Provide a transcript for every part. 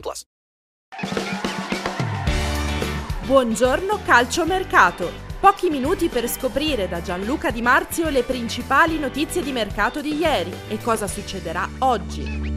plus. Buongiorno calciomercato. Pochi minuti per scoprire da Gianluca Di Marzio le principali notizie di mercato di ieri e cosa succederà oggi.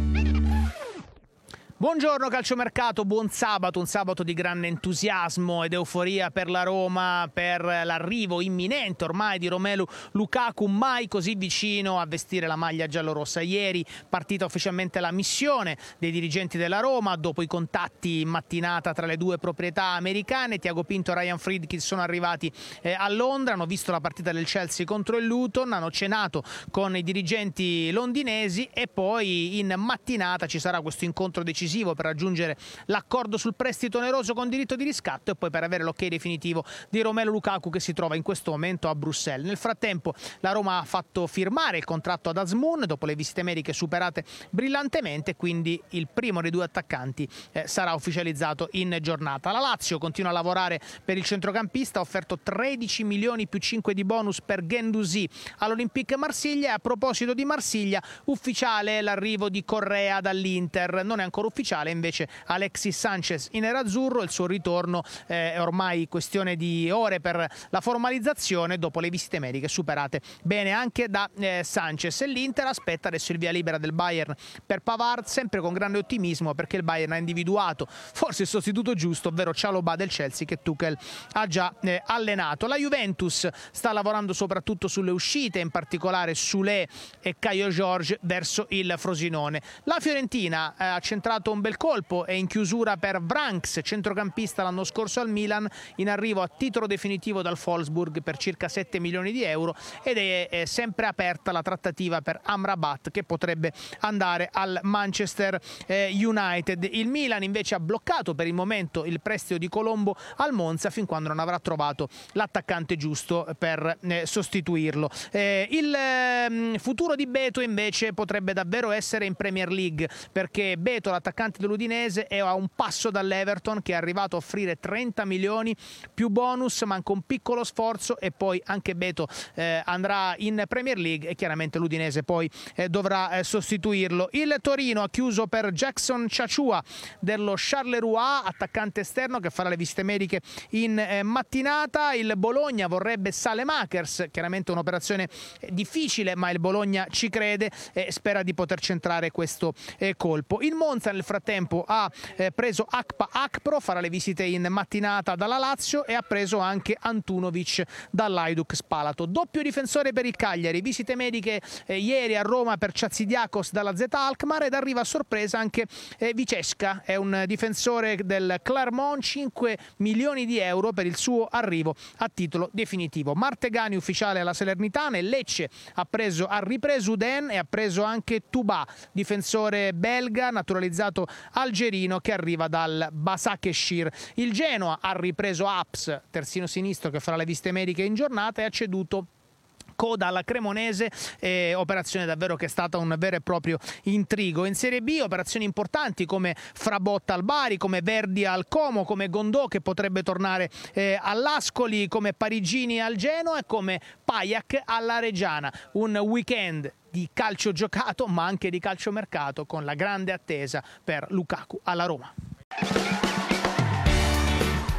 Buongiorno calciomercato, buon sabato, un sabato di grande entusiasmo ed euforia per la Roma, per l'arrivo imminente ormai di Romelu Lukaku, mai così vicino a vestire la maglia giallorossa. Ieri partita ufficialmente la missione dei dirigenti della Roma, dopo i contatti in mattinata tra le due proprietà americane, Tiago Pinto e Ryan Friedkin sono arrivati eh, a Londra, hanno visto la partita del Chelsea contro il Luton, hanno cenato con i dirigenti londinesi e poi in mattinata ci sarà questo incontro decisivo decisivo per raggiungere l'accordo sul prestito oneroso con diritto di riscatto e poi per avere l'ok definitivo di Romelu Lukaku che si trova in questo momento a Bruxelles. Nel frattempo la Roma ha fatto firmare il contratto ad Asmoon dopo le visite mediche superate brillantemente, quindi il primo dei due attaccanti eh, sarà ufficializzato in giornata. La Lazio continua a lavorare per il centrocampista, ha offerto 13 milioni più 5 di bonus per Gendusi all'Olympique Marsiglia e a proposito di Marsiglia ufficiale l'arrivo di Correa dall'Inter, non è ancora ufficiale ufficiale invece Alexis Sanchez in nerazzurro, il suo ritorno eh, è ormai questione di ore per la formalizzazione dopo le visite mediche superate bene anche da eh, Sanchez e l'Inter aspetta adesso il via libera del Bayern per Pavard sempre con grande ottimismo perché il Bayern ha individuato forse il sostituto giusto ovvero Cialoba del Chelsea che Tuchel ha già eh, allenato. La Juventus sta lavorando soprattutto sulle uscite in particolare Sule e Caio George verso il Frosinone. La Fiorentina ha centrato un bel colpo e in chiusura per Branks, centrocampista l'anno scorso al Milan, in arrivo a titolo definitivo dal Wolfsburg per circa 7 milioni di euro ed è, è sempre aperta la trattativa per Amrabat che potrebbe andare al Manchester eh, United. Il Milan invece ha bloccato per il momento il prestito di Colombo al Monza fin quando non avrà trovato l'attaccante giusto per eh, sostituirlo. Eh, il ehm, futuro di Beto invece potrebbe davvero essere in Premier League perché Beto l'attaccante l'attaccante dell'Udinese è a un passo dall'Everton che è arrivato a offrire 30 milioni più bonus, manca un piccolo sforzo e poi anche Beto eh, andrà in Premier League e chiaramente l'Udinese poi eh, dovrà eh, sostituirlo. Il Torino ha chiuso per Jackson Ciacciua dello Charleroi, attaccante esterno che farà le visite mediche in eh, mattinata. Il Bologna vorrebbe Salemakers, chiaramente un'operazione eh, difficile ma il Bologna ci crede e spera di poter centrare questo eh, colpo. Il Monza nel frattempo ha eh, preso Akpa Akpro, farà le visite in mattinata dalla Lazio e ha preso anche Antunovic dall'Aiduk Spalato. Doppio difensore per il Cagliari, visite mediche eh, ieri a Roma per Ciazidiakos dalla Z Alkmaar ed arriva a sorpresa anche eh, Vicesca, è un difensore del Clermont, 5 milioni di euro per il suo arrivo a titolo definitivo. Martegani ufficiale alla Salernitana e Lecce ha, preso, ha ripreso Uden e ha preso anche Tuba, difensore belga naturalizzato algerino che arriva dal Basakeshir. Il Genoa ha ripreso Aps, terzino sinistro che farà le visite mediche in giornata e ha ceduto coda alla Cremonese, eh, operazione davvero che è stata un vero e proprio intrigo. In Serie B operazioni importanti come Frabotta al Bari, come Verdi al Como, come Gondò che potrebbe tornare eh, all'Ascoli, come Parigini al Genoa e come Payak alla Reggiana. Un weekend di calcio giocato ma anche di calcio mercato con la grande attesa per Lukaku alla Roma.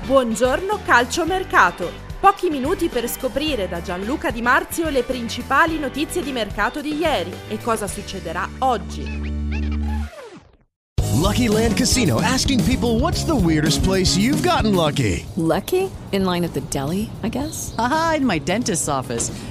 Buongiorno calciomercato. Pochi minuti per scoprire da Gianluca Di Marzio le principali notizie di mercato di ieri e cosa succederà oggi. Lucky Land Casino asking people what's the weirdest place you've gotten lucky? Lucky? In line at the deli, I guess? Aha, in my dentist's office.